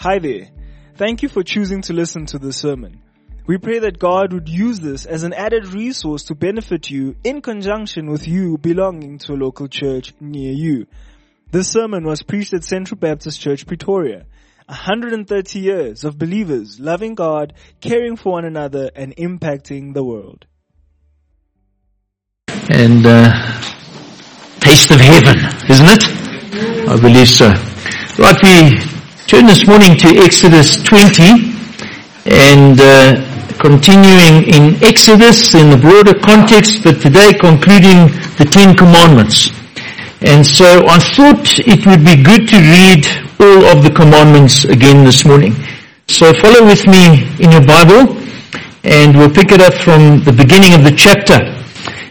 Hi there. Thank you for choosing to listen to this sermon. We pray that God would use this as an added resource to benefit you in conjunction with you belonging to a local church near you. This sermon was preached at Central Baptist Church Pretoria. 130 years of believers loving God, caring for one another, and impacting the world. And uh, taste of heaven, isn't it? I believe so. Right, we Turn this morning to Exodus 20 and uh, continuing in Exodus in the broader context, but today concluding the Ten Commandments. And so I thought it would be good to read all of the commandments again this morning. So follow with me in your Bible and we'll pick it up from the beginning of the chapter.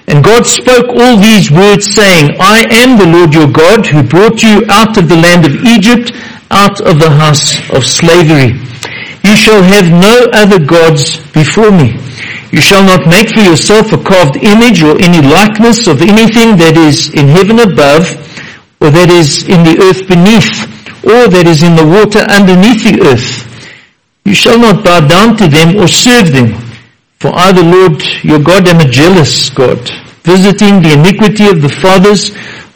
And God spoke all these words saying, I am the Lord your God who brought you out of the land of Egypt out of the house of slavery. You shall have no other gods before me. You shall not make for yourself a carved image or any likeness of anything that is in heaven above, or that is in the earth beneath, or that is in the water underneath the earth. You shall not bow down to them or serve them, for I the Lord your God am a jealous God, visiting the iniquity of the fathers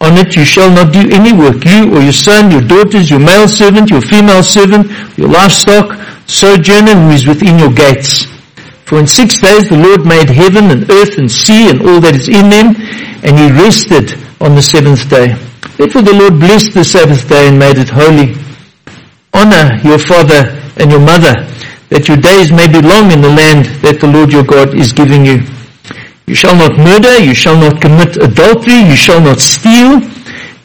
On it you shall not do any work, you or your son, your daughters, your male servant, your female servant, your livestock, sojourner who is within your gates. For in six days the Lord made heaven and earth and sea and all that is in them, and he rested on the seventh day. Therefore the Lord blessed the Sabbath day and made it holy. Honor your father and your mother, that your days may be long in the land that the Lord your God is giving you. You shall not murder, you shall not commit adultery, you shall not steal,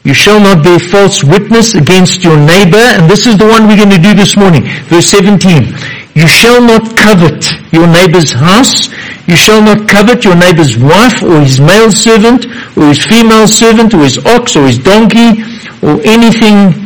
you shall not bear false witness against your neighbor, and this is the one we're going to do this morning. Verse 17. You shall not covet your neighbor's house, you shall not covet your neighbor's wife, or his male servant, or his female servant, or his ox, or his donkey, or anything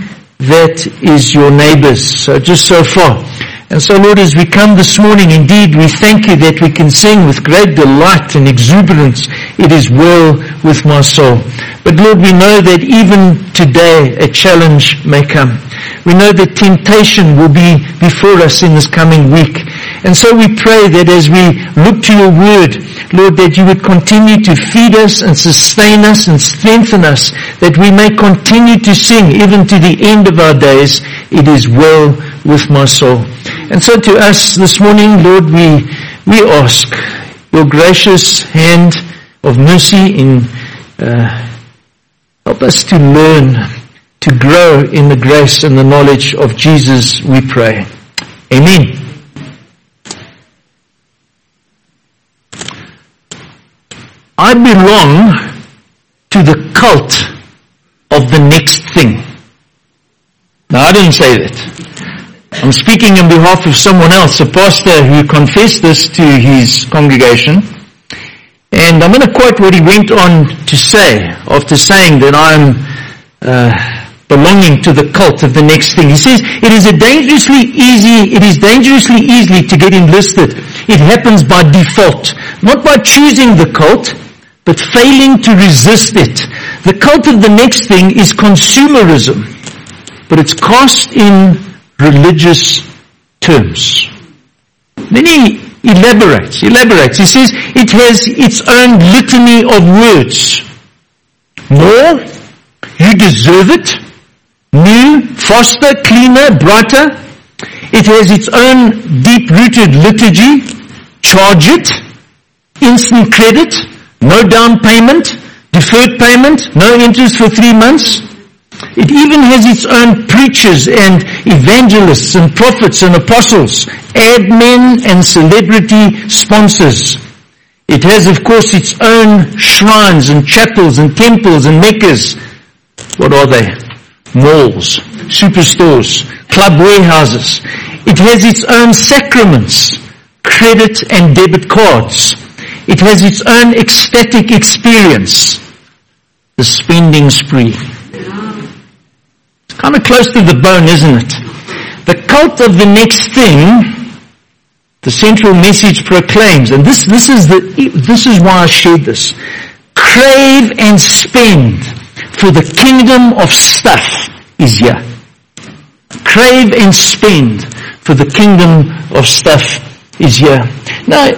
that is your neighbor's. So just so far. And so Lord, as we come this morning, indeed we thank you that we can sing with great delight and exuberance, it is well with my soul. But Lord, we know that even today a challenge may come. We know that temptation will be before us in this coming week. And so we pray that as we look to your word, Lord, that you would continue to feed us and sustain us and strengthen us, that we may continue to sing even to the end of our days, it is well with my soul. And so to us this morning, Lord, we, we ask your gracious hand of mercy in, uh, help us to learn, to grow in the grace and the knowledge of Jesus, we pray. Amen. I belong to the cult of the next thing. Now I didn't say that. I'm speaking on behalf of someone else, a pastor who confessed this to his congregation. And I'm going to quote what he went on to say after saying that I'm uh, belonging to the cult of the next thing. He says, it is a dangerously easy, it is dangerously easy to get enlisted. It happens by default. Not by choosing the cult, but failing to resist it. The cult of the next thing is consumerism, but it's cast in religious terms. Then he elaborates, elaborates. He says it has its own litany of words. More, you deserve it. New, faster, cleaner, brighter. It has its own deep-rooted liturgy. Charge it. Instant credit. No down payment. Deferred payment. No interest for three months. It even has its own preachers and evangelists and prophets and apostles, ad men and celebrity sponsors. It has of course its own shrines and chapels and temples and meccas. What are they? Malls, superstores, club warehouses. It has its own sacraments, credit and debit cards. It has its own ecstatic experience. The spending spree. Kind of close to the bone, isn't it? The cult of the next thing, the central message proclaims, and this, this is the, this is why I shared this. Crave and spend for the kingdom of stuff is here. Crave and spend for the kingdom of stuff is here. Now,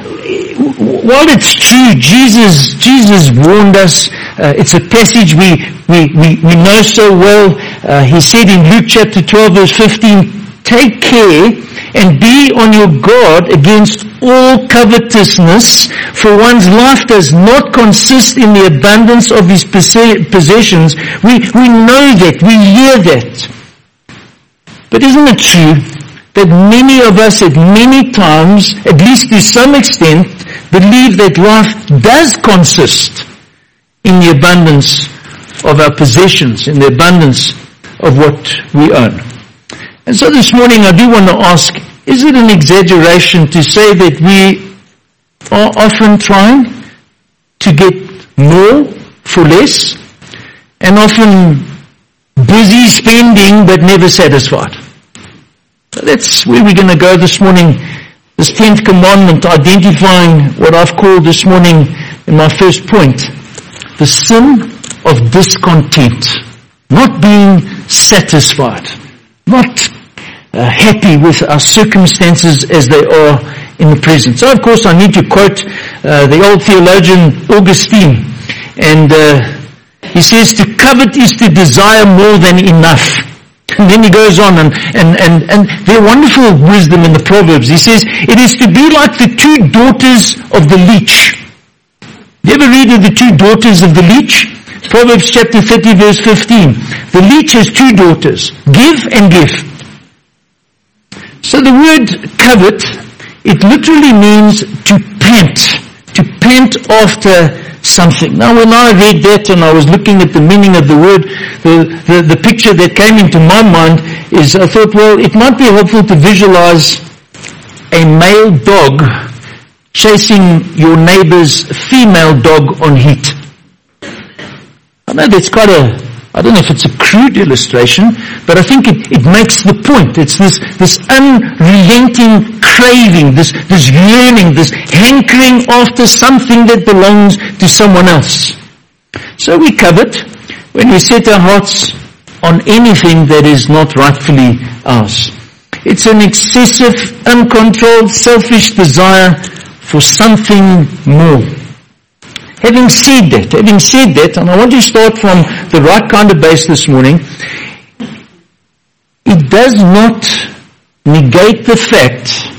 while it's true, Jesus, Jesus warned us, uh, it's a passage we, we, we, we know so well. Uh, he said in Luke chapter 12 verse 15, take care and be on your guard against all covetousness, for one's life does not consist in the abundance of his possessions. We, we know that, we hear that. But isn't it true that many of us at many times, at least to some extent, believe that life does consist in the abundance of our possessions, in the abundance of what we own. And so this morning I do want to ask, is it an exaggeration to say that we are often trying to get more for less and often busy spending but never satisfied? That's where we're going to go this morning. This 10th commandment, identifying what I've called this morning in my first point, the sin of discontent. Not being satisfied. Not uh, happy with our circumstances as they are in the present. So of course I need to quote uh, the old theologian Augustine. And uh, he says, to covet is to desire more than enough. And then he goes on and, and, and, and their wonderful wisdom in the Proverbs. He says, it is to be like the two daughters of the leech. You ever read of the two daughters of the leech? Proverbs chapter 30 verse 15. The leech has two daughters. Give and give. So the word covet, it literally means to pant. To pant after something. Now when I read that and I was looking at the meaning of the word, the, the, the picture that came into my mind is I thought, well, it might be helpful to visualize a male dog chasing your neighbor's female dog on heat. I know that's quite a I don't know if it's a crude illustration, but I think it, it makes the point. It's this, this unrelenting craving, this, this yearning, this hankering after something that belongs to someone else. So we covet when we set our hearts on anything that is not rightfully ours. It's an excessive, uncontrolled, selfish desire for something more. Having said that, having said that, and I want to start from the right kind of base this morning, it does not negate the fact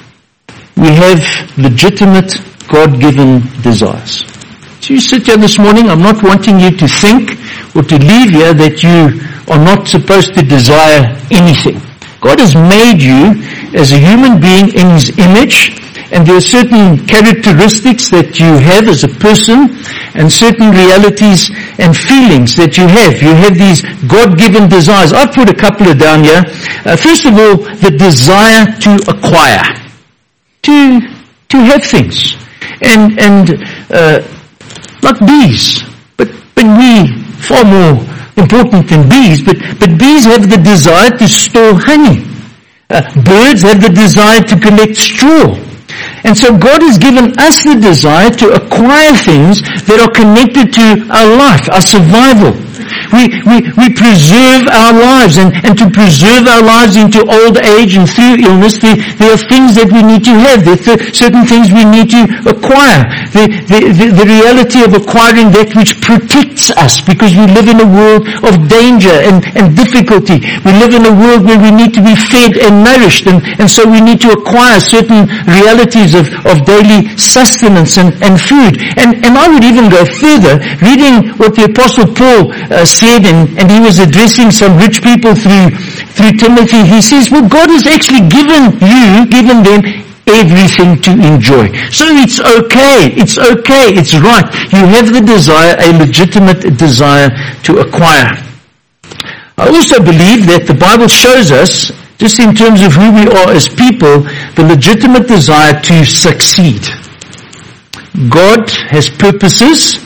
we have legitimate God-given desires. So you sit here this morning, I'm not wanting you to think or to leave here that you are not supposed to desire anything. God has made you as a human being in His image and there are certain characteristics that you have as a person and certain realities and feelings that you have. You have these God-given desires. I've put a couple of down here. Uh, first of all, the desire to acquire. To, to have things. And, and, uh, like bees. But, but we, far more important than bees, but, but bees have the desire to store honey. Uh, birds have the desire to collect straw. And so God has given us the desire to acquire things that are connected to our life, our survival. We, we, we preserve our lives and, and to preserve our lives into old age and through illness, there, there are things that we need to have. There are certain things we need to acquire. The, the, the, the reality of acquiring that which protects us because we live in a world of danger and, and difficulty. We live in a world where we need to be fed and nourished and, and so we need to acquire certain realities of, of daily sustenance and, and food. And, and I would even go further, reading what the Apostle Paul uh, said, and, and he was addressing some rich people through, through Timothy, he says, well, God has actually given you, given them everything to enjoy. So it's okay, it's okay, it's right. You have the desire, a legitimate desire to acquire. I also believe that the Bible shows us just in terms of who we are as people, the legitimate desire to succeed. God has purposes.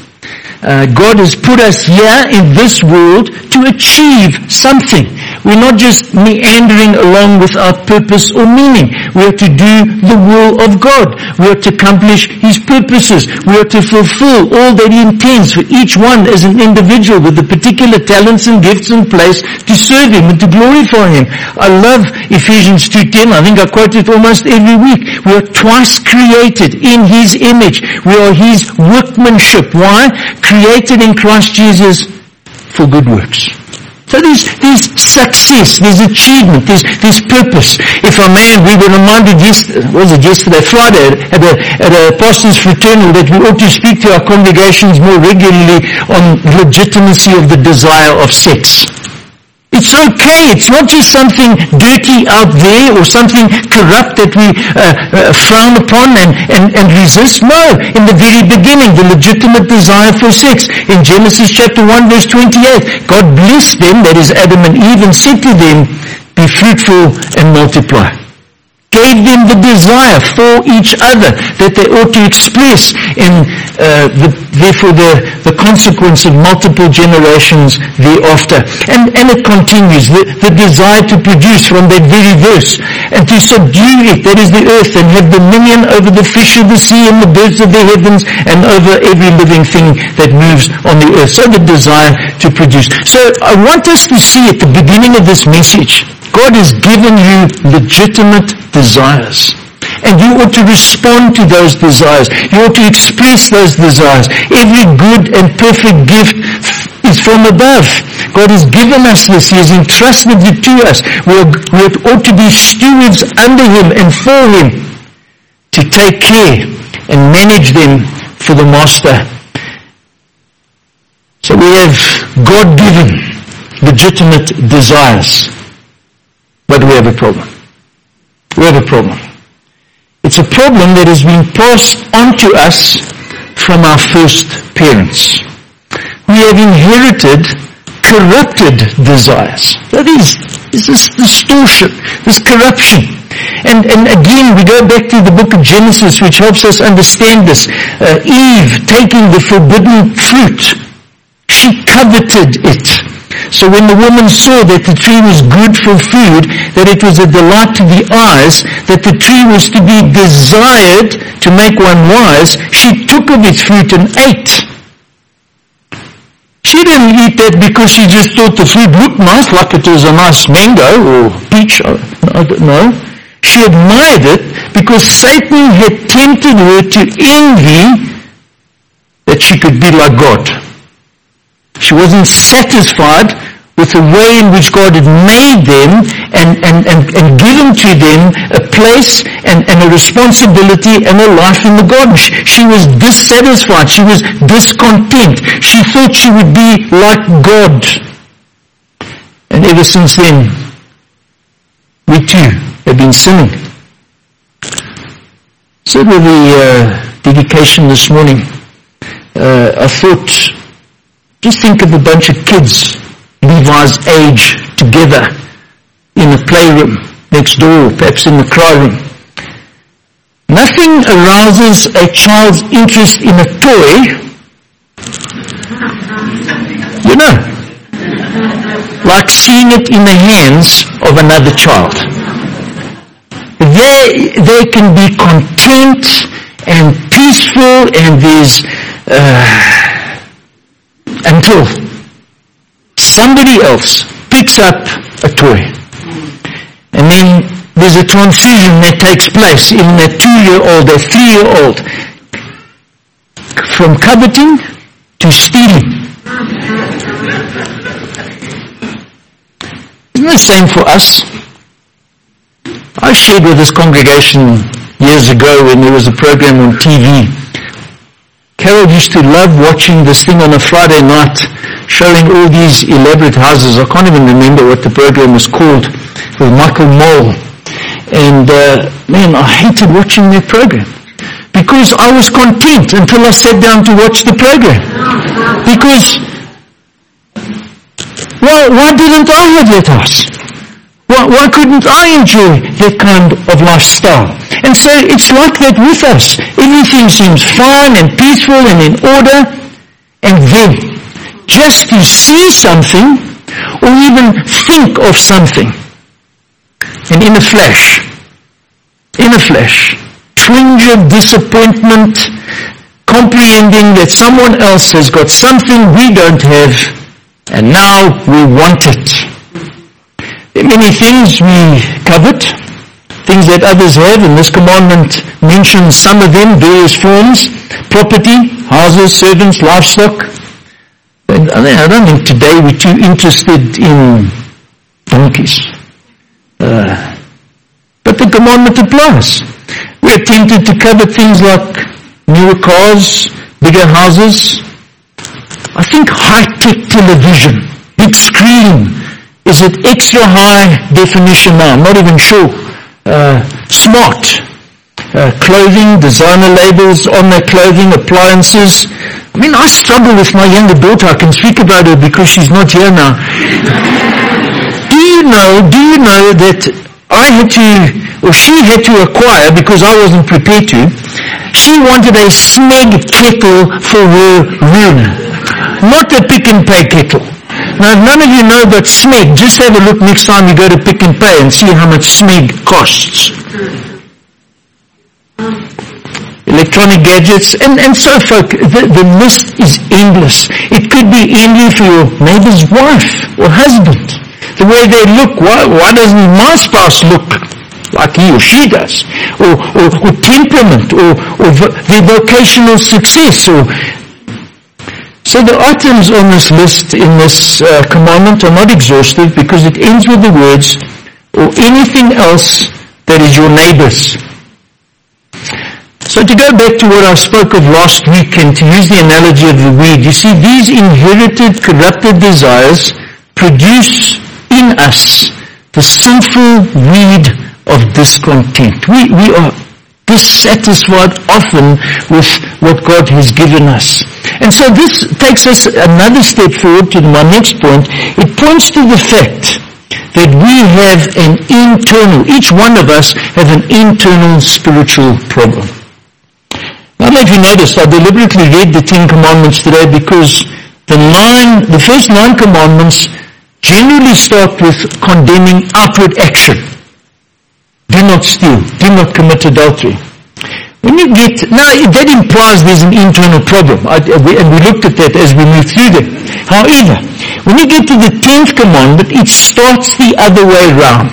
Uh, God has put us here in this world to achieve something. We're not just meandering along without purpose or meaning. We are to do the will of God. We are to accomplish His purposes. We are to fulfill all that He intends for each one as an individual with the particular talents and gifts in place to serve Him and to glorify Him. I love Ephesians 2.10. I think I quote it almost every week. We are twice created in His image. We are His workmanship. Why? Created in Christ Jesus for good works. So there's, there's success, there's achievement, there's, there's purpose. If a man, we were reminded yesterday, was it yesterday, Friday, at a, at a pastor's fraternal that we ought to speak to our congregations more regularly on legitimacy of the desire of sex. It's okay. It's not just something dirty out there or something corrupt that we uh, uh, frown upon and, and, and resist. No. In the very beginning, the legitimate desire for sex. In Genesis chapter 1 verse 28, God blessed them, that is Adam and Eve, and said to them, be fruitful and multiply gave them the desire for each other that they ought to express and uh, the, therefore the, the consequence of multiple generations thereafter. And, and it continues, the, the desire to produce from that very verse and to subdue it, that is the earth, and have dominion over the fish of the sea and the birds of the heavens and over every living thing that moves on the earth. So the desire to produce. So I want us to see at the beginning of this message God has given you legitimate desires. And you ought to respond to those desires. You ought to express those desires. Every good and perfect gift is from above. God has given us this. He has entrusted it to us. We, we ought to be stewards under Him and for Him to take care and manage them for the Master. So we have God-given legitimate desires. But we have a problem. We have a problem. It's a problem that has been passed on to us from our first parents. We have inherited corrupted desires. That is, this distortion, this corruption. And, and again, we go back to the book of Genesis, which helps us understand this. Uh, Eve taking the forbidden fruit, she coveted it. So when the woman saw that the tree was good for food, that it was a delight to the eyes, that the tree was to be desired to make one wise, she took of its fruit and ate. She didn't eat that because she just thought the fruit looked nice, like it was a nice mango or peach. I don't know. She admired it because Satan had tempted her to envy that she could be like God. She wasn't satisfied with the way in which God had made them and, and, and, and given to them a place and, and a responsibility and a life in the garden. She, she was dissatisfied. She was discontent. She thought she would be like God. And ever since then, we too have been sinning. So with the uh, dedication this morning, uh, I thought think of a bunch of kids Levi's age together in a playroom next door, perhaps in the cry room. Nothing arouses a child's interest in a toy, you know, like seeing it in the hands of another child. They, they can be content and peaceful and there's, uh, until somebody else picks up a toy. And then there's a transition that takes place in a two-year-old, a three-year-old, from coveting to stealing. Isn't the same for us? I shared with this congregation years ago when there was a program on TV Carol used to love watching this thing on a Friday night, showing all these elaborate houses. I can't even remember what the program was called, with Michael Mol. And uh, man, I hated watching that program. Because I was content until I sat down to watch the program. Because, well, why didn't I have that house? Why, couldn't I enjoy that kind of lifestyle? And so it's like that with us. Everything seems fine and peaceful and in order. And then, just to see something, or even think of something, and in a flash, in a flash, twinge of disappointment, comprehending that someone else has got something we don't have, and now we want it. Many things we covet, things that others have, and this commandment mentions some of them, various forms, property, houses, servants, livestock. And I don't think today we're too interested in donkeys. Uh, but the commandment applies. We're tempted to covet things like newer cars, bigger houses. I think high-tech television, big screen, is it extra high definition now? I'm not even sure. Uh, smart. Uh, clothing, designer labels on their clothing, appliances. I mean, I struggle with my younger daughter. I can speak about her because she's not here now. do you know, do you know that I had to, or she had to acquire because I wasn't prepared to. She wanted a Smeg kettle for her room, not a Pick n Pay kettle. Now, if none of you know about Smeg, just have a look next time you go to Pick and Pay and see how much Smeg costs. Electronic gadgets, and, and so folk, the, the list is endless. It could be envy for your neighbor's wife or husband the way they look. Why, why doesn't my spouse look like he or she does? Or, or, or temperament, or, or their vocational success, or so the items on this list in this uh, commandment are not exhaustive because it ends with the words, or anything else that is your neighbor's. So to go back to what I spoke of last week and to use the analogy of the weed, you see these inherited corrupted desires produce in us the sinful weed of discontent. We, we are dissatisfied often with what God has given us. And so this takes us another step forward to my next point. It points to the fact that we have an internal, each one of us have an internal spiritual problem. Know if you noticed, I deliberately read the Ten Commandments today because the nine, the first nine commandments generally start with condemning outward action. Do not steal. Do not commit adultery. When you get, now that implies there's an internal problem, I, and we looked at that as we moved through them. However, when you get to the tenth commandment, it starts the other way around.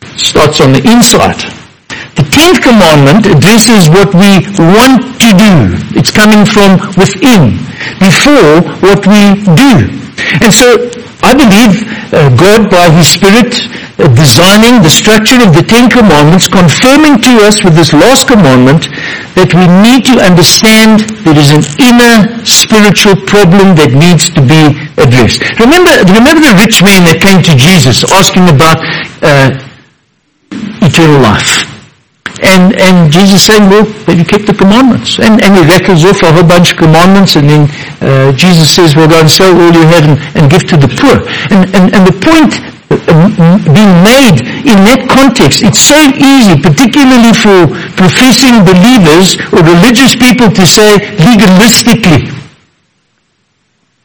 It starts on the inside. The tenth commandment addresses what we want to do. It's coming from within, before what we do. And so I believe uh, God by His Spirit designing the structure of the Ten Commandments, confirming to us with this last commandment that we need to understand there is an inner spiritual problem that needs to be addressed. Remember, remember the rich man that came to Jesus asking about uh, eternal life. And, and Jesus saying, well, have you kept the commandments? And, and he rattles off a whole bunch of commandments and then uh, Jesus says, well, go and sell all you have and, and give to the poor. And, and, and the point being made in that context, it's so easy, particularly for professing believers or religious people to say legalistically,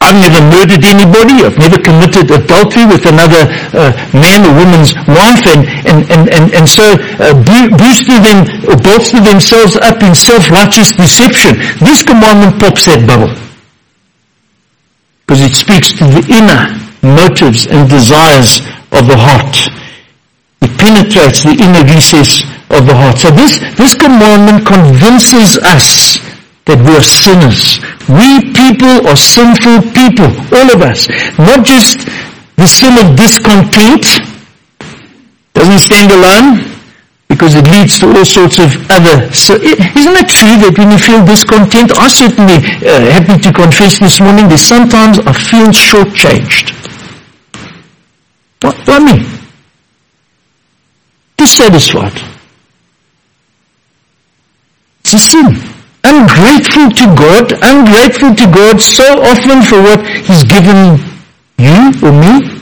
I've never murdered anybody. I've never committed adultery with another uh, man or woman's wife, and and and and, and so uh, boosting them or bolster themselves up in self-righteous deception. This commandment pops that bubble because it speaks to the inner motives and desires of the heart. It penetrates the inner recess of the heart. So this this commandment convinces us that we are sinners. We people are sinful people, all of us. Not just the sin of discontent, doesn't stand alone, because it leads to all sorts of other. So isn't it true that when you feel discontent, I certainly uh, happy to confess this morning that sometimes I feel shortchanged. What do I mean? Dissatisfied. It's a sin ungrateful to God, ungrateful to God so often for what He's given you or me,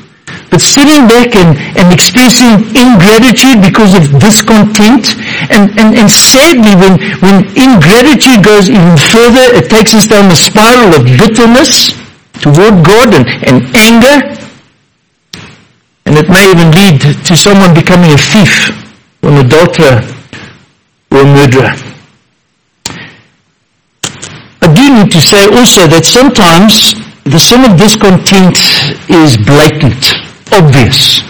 but sitting back and, and expressing ingratitude because of discontent. And, and, and sadly, when, when ingratitude goes even further, it takes us down a spiral of bitterness toward God and, and anger. And it may even lead to someone becoming a thief or an adulterer or a murderer. I do need to say also that sometimes the sin of discontent is blatant obvious.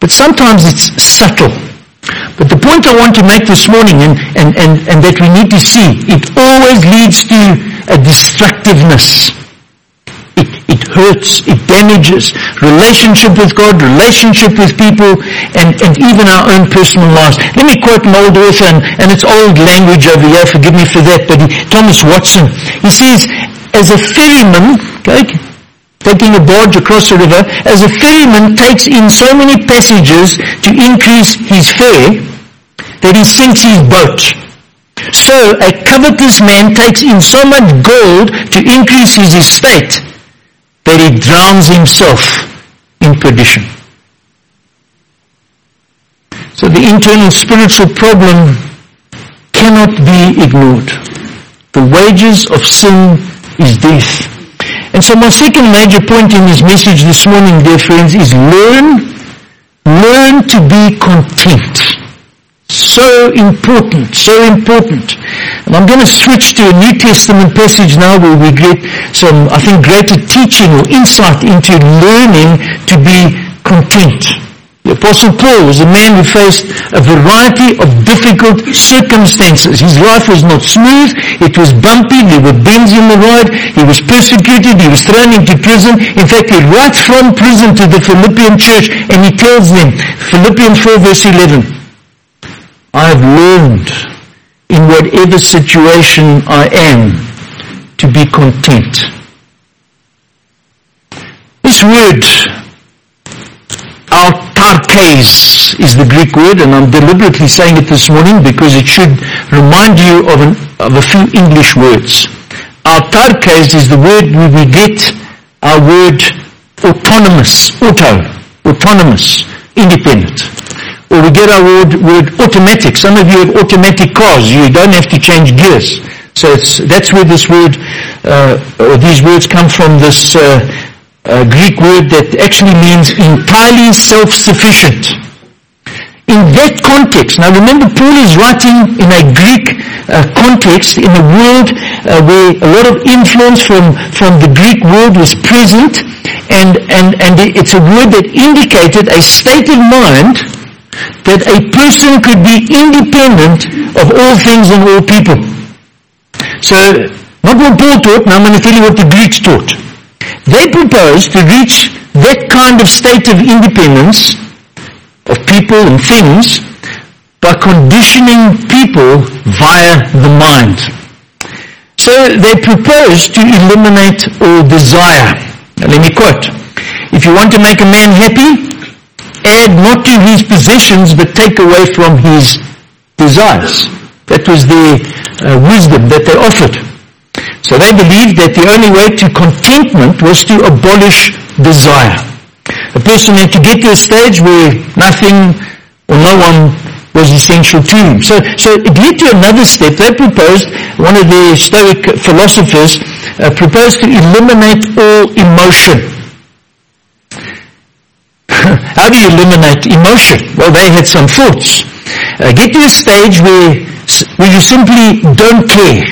But sometimes it's subtle. But the point I want to make this morning and, and, and, and that we need to see, it always leads to a destructiveness. It, hurts, it damages relationship with God, relationship with people, and, and even our own personal lives. Let me quote an old author, and, and it's old language over here, forgive me for that, but he, Thomas Watson, he says, as a ferryman, okay, taking a barge across the river, as a ferryman takes in so many passages to increase his fare, that he sinks his boat. So a covetous man takes in so much gold to increase his estate that he drowns himself in perdition. So the internal spiritual problem cannot be ignored. The wages of sin is death. And so my second major point in this message this morning, dear friends, is learn, learn to be content. So important, so important. And I'm going to switch to a New Testament passage now where we get some, I think, greater teaching or insight into learning to be content. The Apostle Paul was a man who faced a variety of difficult circumstances. His life was not smooth. It was bumpy. There were bends in the road. He was persecuted. He was thrown into prison. In fact, he writes from prison to the Philippian church and he tells them, Philippians 4 verse 11, I have learned in whatever situation I am to be content. This word autarkes is the Greek word, and I'm deliberately saying it this morning because it should remind you of, an, of a few English words. Autarkes is the word where we get our word autonomous, auto, autonomous, independent. Or we get our word, word automatic. Some of you have automatic cars. You don't have to change gears. So that's where this word, uh, or these words come from, this uh, a Greek word that actually means entirely self-sufficient. In that context, now remember Paul is writing in a Greek uh, context in a world uh, where a lot of influence from, from the Greek world was present and, and, and it's a word that indicated a state of mind that a person could be independent of all things and all people. So, not what Paul taught, now I'm going to tell you what the Greeks taught. They proposed to reach that kind of state of independence of people and things by conditioning people via the mind. So they proposed to eliminate all desire. Now let me quote. If you want to make a man happy, not to his possessions but take away from his desires. That was the uh, wisdom that they offered. So they believed that the only way to contentment was to abolish desire. A person had to get to a stage where nothing or no one was essential to him. So, so it led to another step. They proposed, one of the Stoic philosophers uh, proposed to eliminate all emotion. How do you eliminate emotion? Well, they had some thoughts. Uh, get to a stage where, where you simply don't care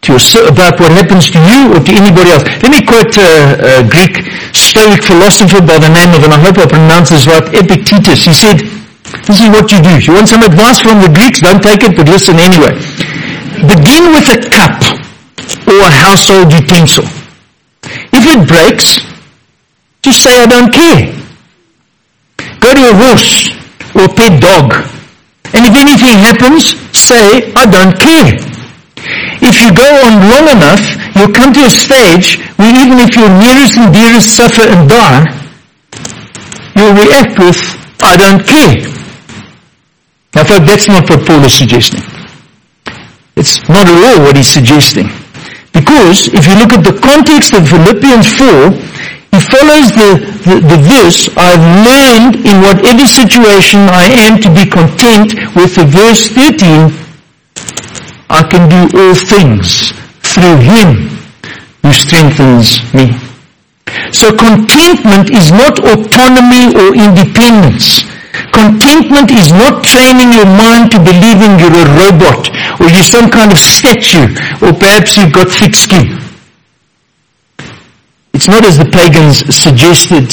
to your, about what happens to you or to anybody else. Let me quote a, a Greek Stoic philosopher by the name of, and I hope I pronounce this right, Epictetus. He said, this is what you do. You want some advice from the Greeks? Don't take it, but listen anyway. Begin with a cup or a household utensil. If it breaks, just say, I don't care. Go to a horse or a pet dog. And if anything happens, say, I don't care. If you go on long enough, you'll come to a stage where even if your nearest and dearest suffer and die, you'll react with, I don't care. Now folks, that's not what Paul is suggesting. It's not at all what he's suggesting. Because if you look at the context of Philippians 4, he follows the, the, the verse, I've learned in whatever situation I am to be content with the verse 13, I can do all things through Him who strengthens me. So contentment is not autonomy or independence. Contentment is not training your mind to believing you're a robot or you're some kind of statue or perhaps you've got thick skin. It's not as the pagans suggested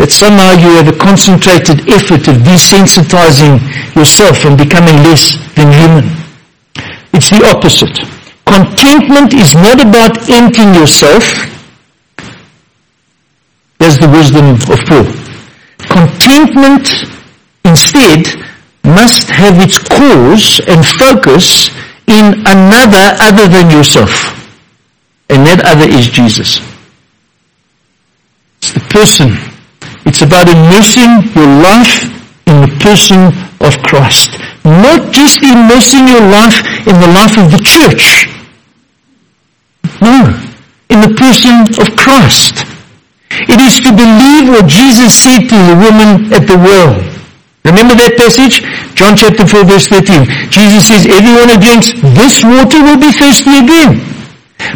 that somehow you have a concentrated effort of desensitizing yourself and becoming less than human. It's the opposite. Contentment is not about emptying yourself. There's the wisdom of Paul. Contentment instead must have its cause and focus in another other than yourself. And that other is Jesus. The person. It's about immersing your life in the person of Christ. Not just immersing your life in the life of the church. No. In the person of Christ. It is to believe what Jesus said to the woman at the well. Remember that passage? John chapter 4 verse 13. Jesus says, everyone who drinks this water will be thirsty again.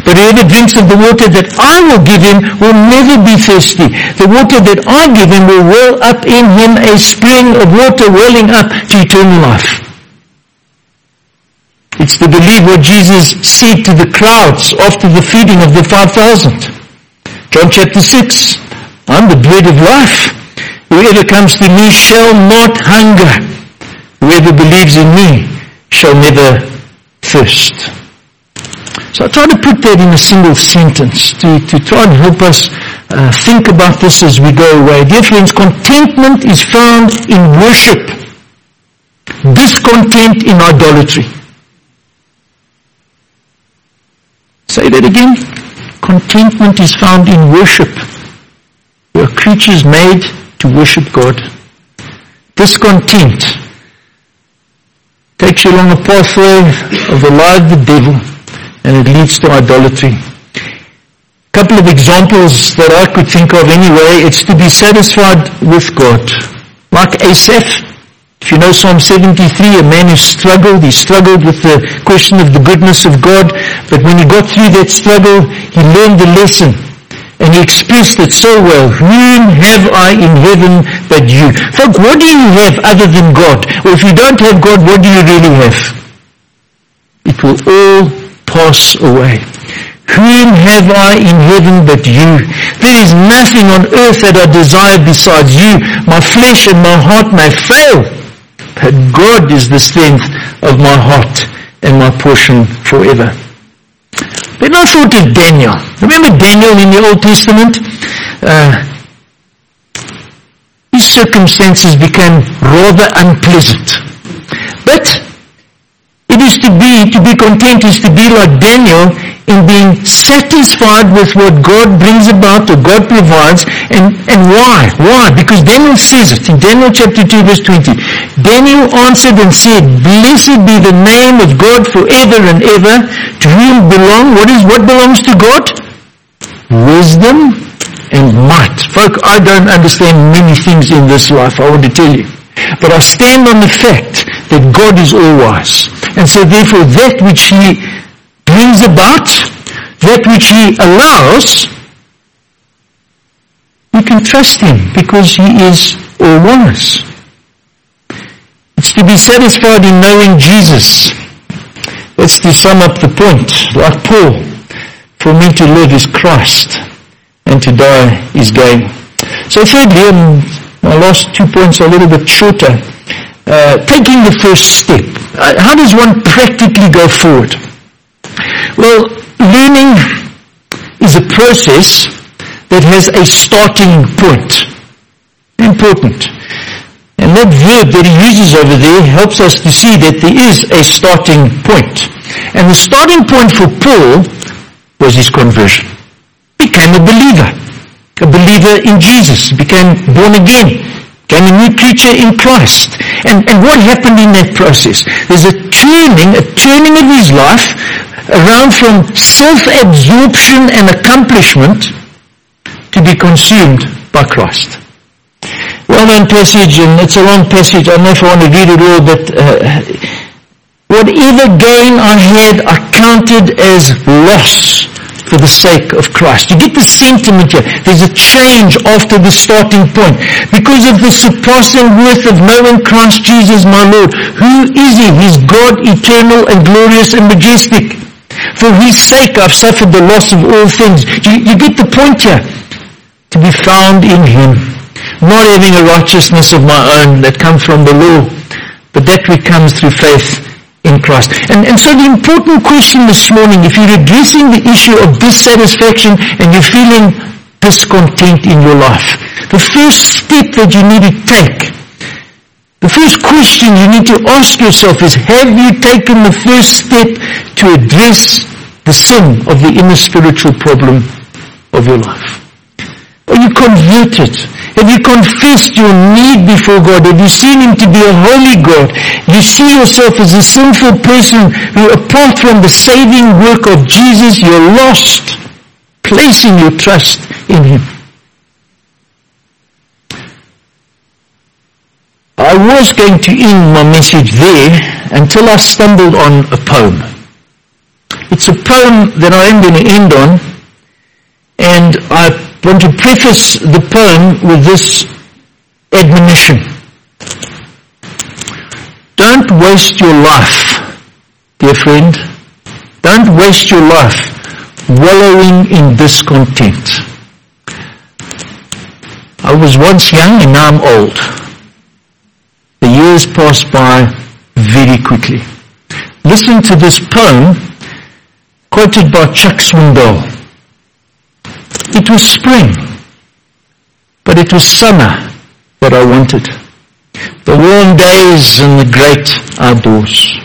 But whoever drinks of the water that I will give him will never be thirsty. The water that I give him will well up in him a spring of water welling up to eternal life. It's to believe what Jesus said to the crowds after the feeding of the 5,000. John chapter 6. I'm the bread of life. Whoever comes to me shall not hunger. Whoever believes in me shall never thirst. So I try to put that in a single sentence to, to try and help us uh, think about this as we go away. Dear friends, contentment is found in worship. Discontent in idolatry. Say that again. Contentment is found in worship. We are creatures made to worship God. Discontent takes you along a pathway of the lie of the devil and it leads to idolatry. A couple of examples that I could think of anyway, it's to be satisfied with God. Like Asaph, if you know Psalm 73, a man who struggled, he struggled with the question of the goodness of God, but when he got through that struggle, he learned the lesson. And he expressed it so well. Whom have I in heaven but you? Folk, what do you have other than God? Or if you don't have God, what do you really have? It will all pass away. Whom have I in heaven but you? There is nothing on earth that I desire besides you. My flesh and my heart may fail, but God is the strength of my heart and my portion forever. Then I thought of Daniel. Remember Daniel in the Old Testament? Uh, his circumstances became rather unpleasant. But is to be, to be content is to be like Daniel in being satisfied with what God brings about or God provides and, and why? Why? Because Daniel says it in Daniel chapter 2 verse 20. Daniel answered and said, Blessed be the name of God forever and ever, to whom belong, what is, what belongs to God? Wisdom and might. Folk, I don't understand many things in this life, I want to tell you. But I stand on the fact that God is all wise. And so therefore that which He brings about, that which He allows, we can trust Him because He is all wise. It's to be satisfied in knowing Jesus. That's to sum up the point. Like Paul, for me to live is Christ and to die is gain. So thirdly, my last two points are a little bit shorter. Uh, taking the first step. Uh, how does one practically go forward? Well, learning is a process that has a starting point. Important. And that verb that he uses over there helps us to see that there is a starting point. And the starting point for Paul was his conversion. He became a believer. A believer in Jesus. He became born again. Became a new creature in Christ. And, and what happened in that process? There's a turning, a turning of his life around from self-absorption and accomplishment to be consumed by Christ. Well-known passage, and it's a long passage. I don't know if I want to read it all, but uh, whatever gain I had, I counted as loss for the sake of Christ. You get the sentiment here. There's a change after the starting point. Because of the surpassing worth of knowing Christ Jesus my Lord. Who is He? He's God eternal and glorious and majestic. For His sake I've suffered the loss of all things. You, you get the point here. To be found in Him. Not having a righteousness of my own that comes from the law, but that which comes through faith in Christ. And, and so the important question this morning, if you're addressing the issue of dissatisfaction and you're feeling discontent in your life, the first step that you need to take, the first question you need to ask yourself is, have you taken the first step to address the sin of the inner spiritual problem of your life? You converted? Have you confessed your need before God? Have you seen Him to be a holy God? You see yourself as a sinful person who apart from the saving work of Jesus, you're lost, placing your trust in Him. I was going to end my message there until I stumbled on a poem. It's a poem that I am going to end on and I want to preface the poem with this admonition. Don't waste your life, dear friend. Don't waste your life wallowing in discontent. I was once young and now I'm old. The years pass by very quickly. Listen to this poem quoted by Chuck Swindoll. It was spring, but it was summer that I wanted. The warm days and the great outdoors.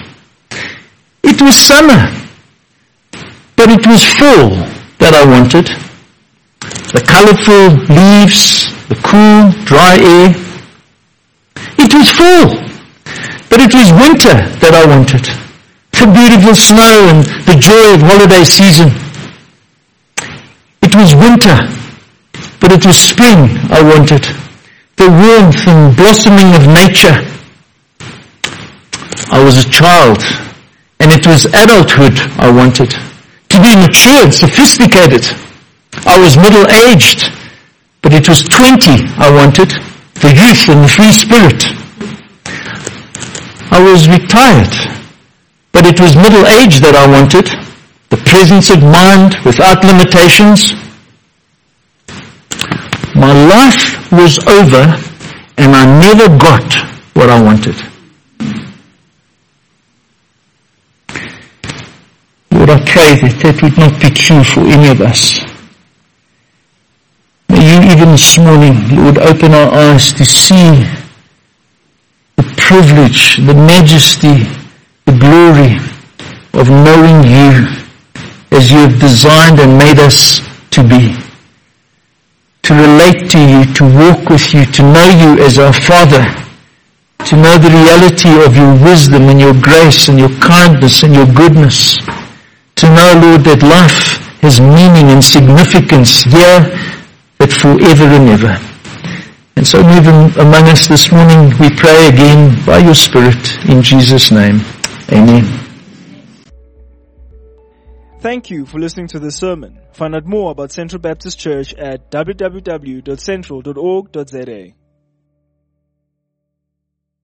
It was summer, but it was fall that I wanted. The colorful leaves, the cool, dry air. It was fall, but it was winter that I wanted. The beautiful snow and the joy of holiday season. It was winter, but it was spring I wanted. The warmth and blossoming of nature. I was a child, and it was adulthood I wanted. To be mature and sophisticated. I was middle-aged, but it was 20 I wanted. The youth and the free spirit. I was retired, but it was middle age that I wanted. The presence of mind without limitations, my life was over and I never got what I wanted. Lord, I pray that that would not be true for any of us. May you even this morning, Lord, open our eyes to see the privilege, the majesty, the glory of knowing you as you have designed and made us to be to relate to you, to walk with you, to know you as our Father, to know the reality of your wisdom and your grace and your kindness and your goodness, to know, Lord, that life has meaning and significance here, but forever and ever. And so move among us this morning, we pray again by your Spirit in Jesus' name. Amen. Thank you for listening to this sermon. Find out more about Central Baptist Church at www.central.org.za.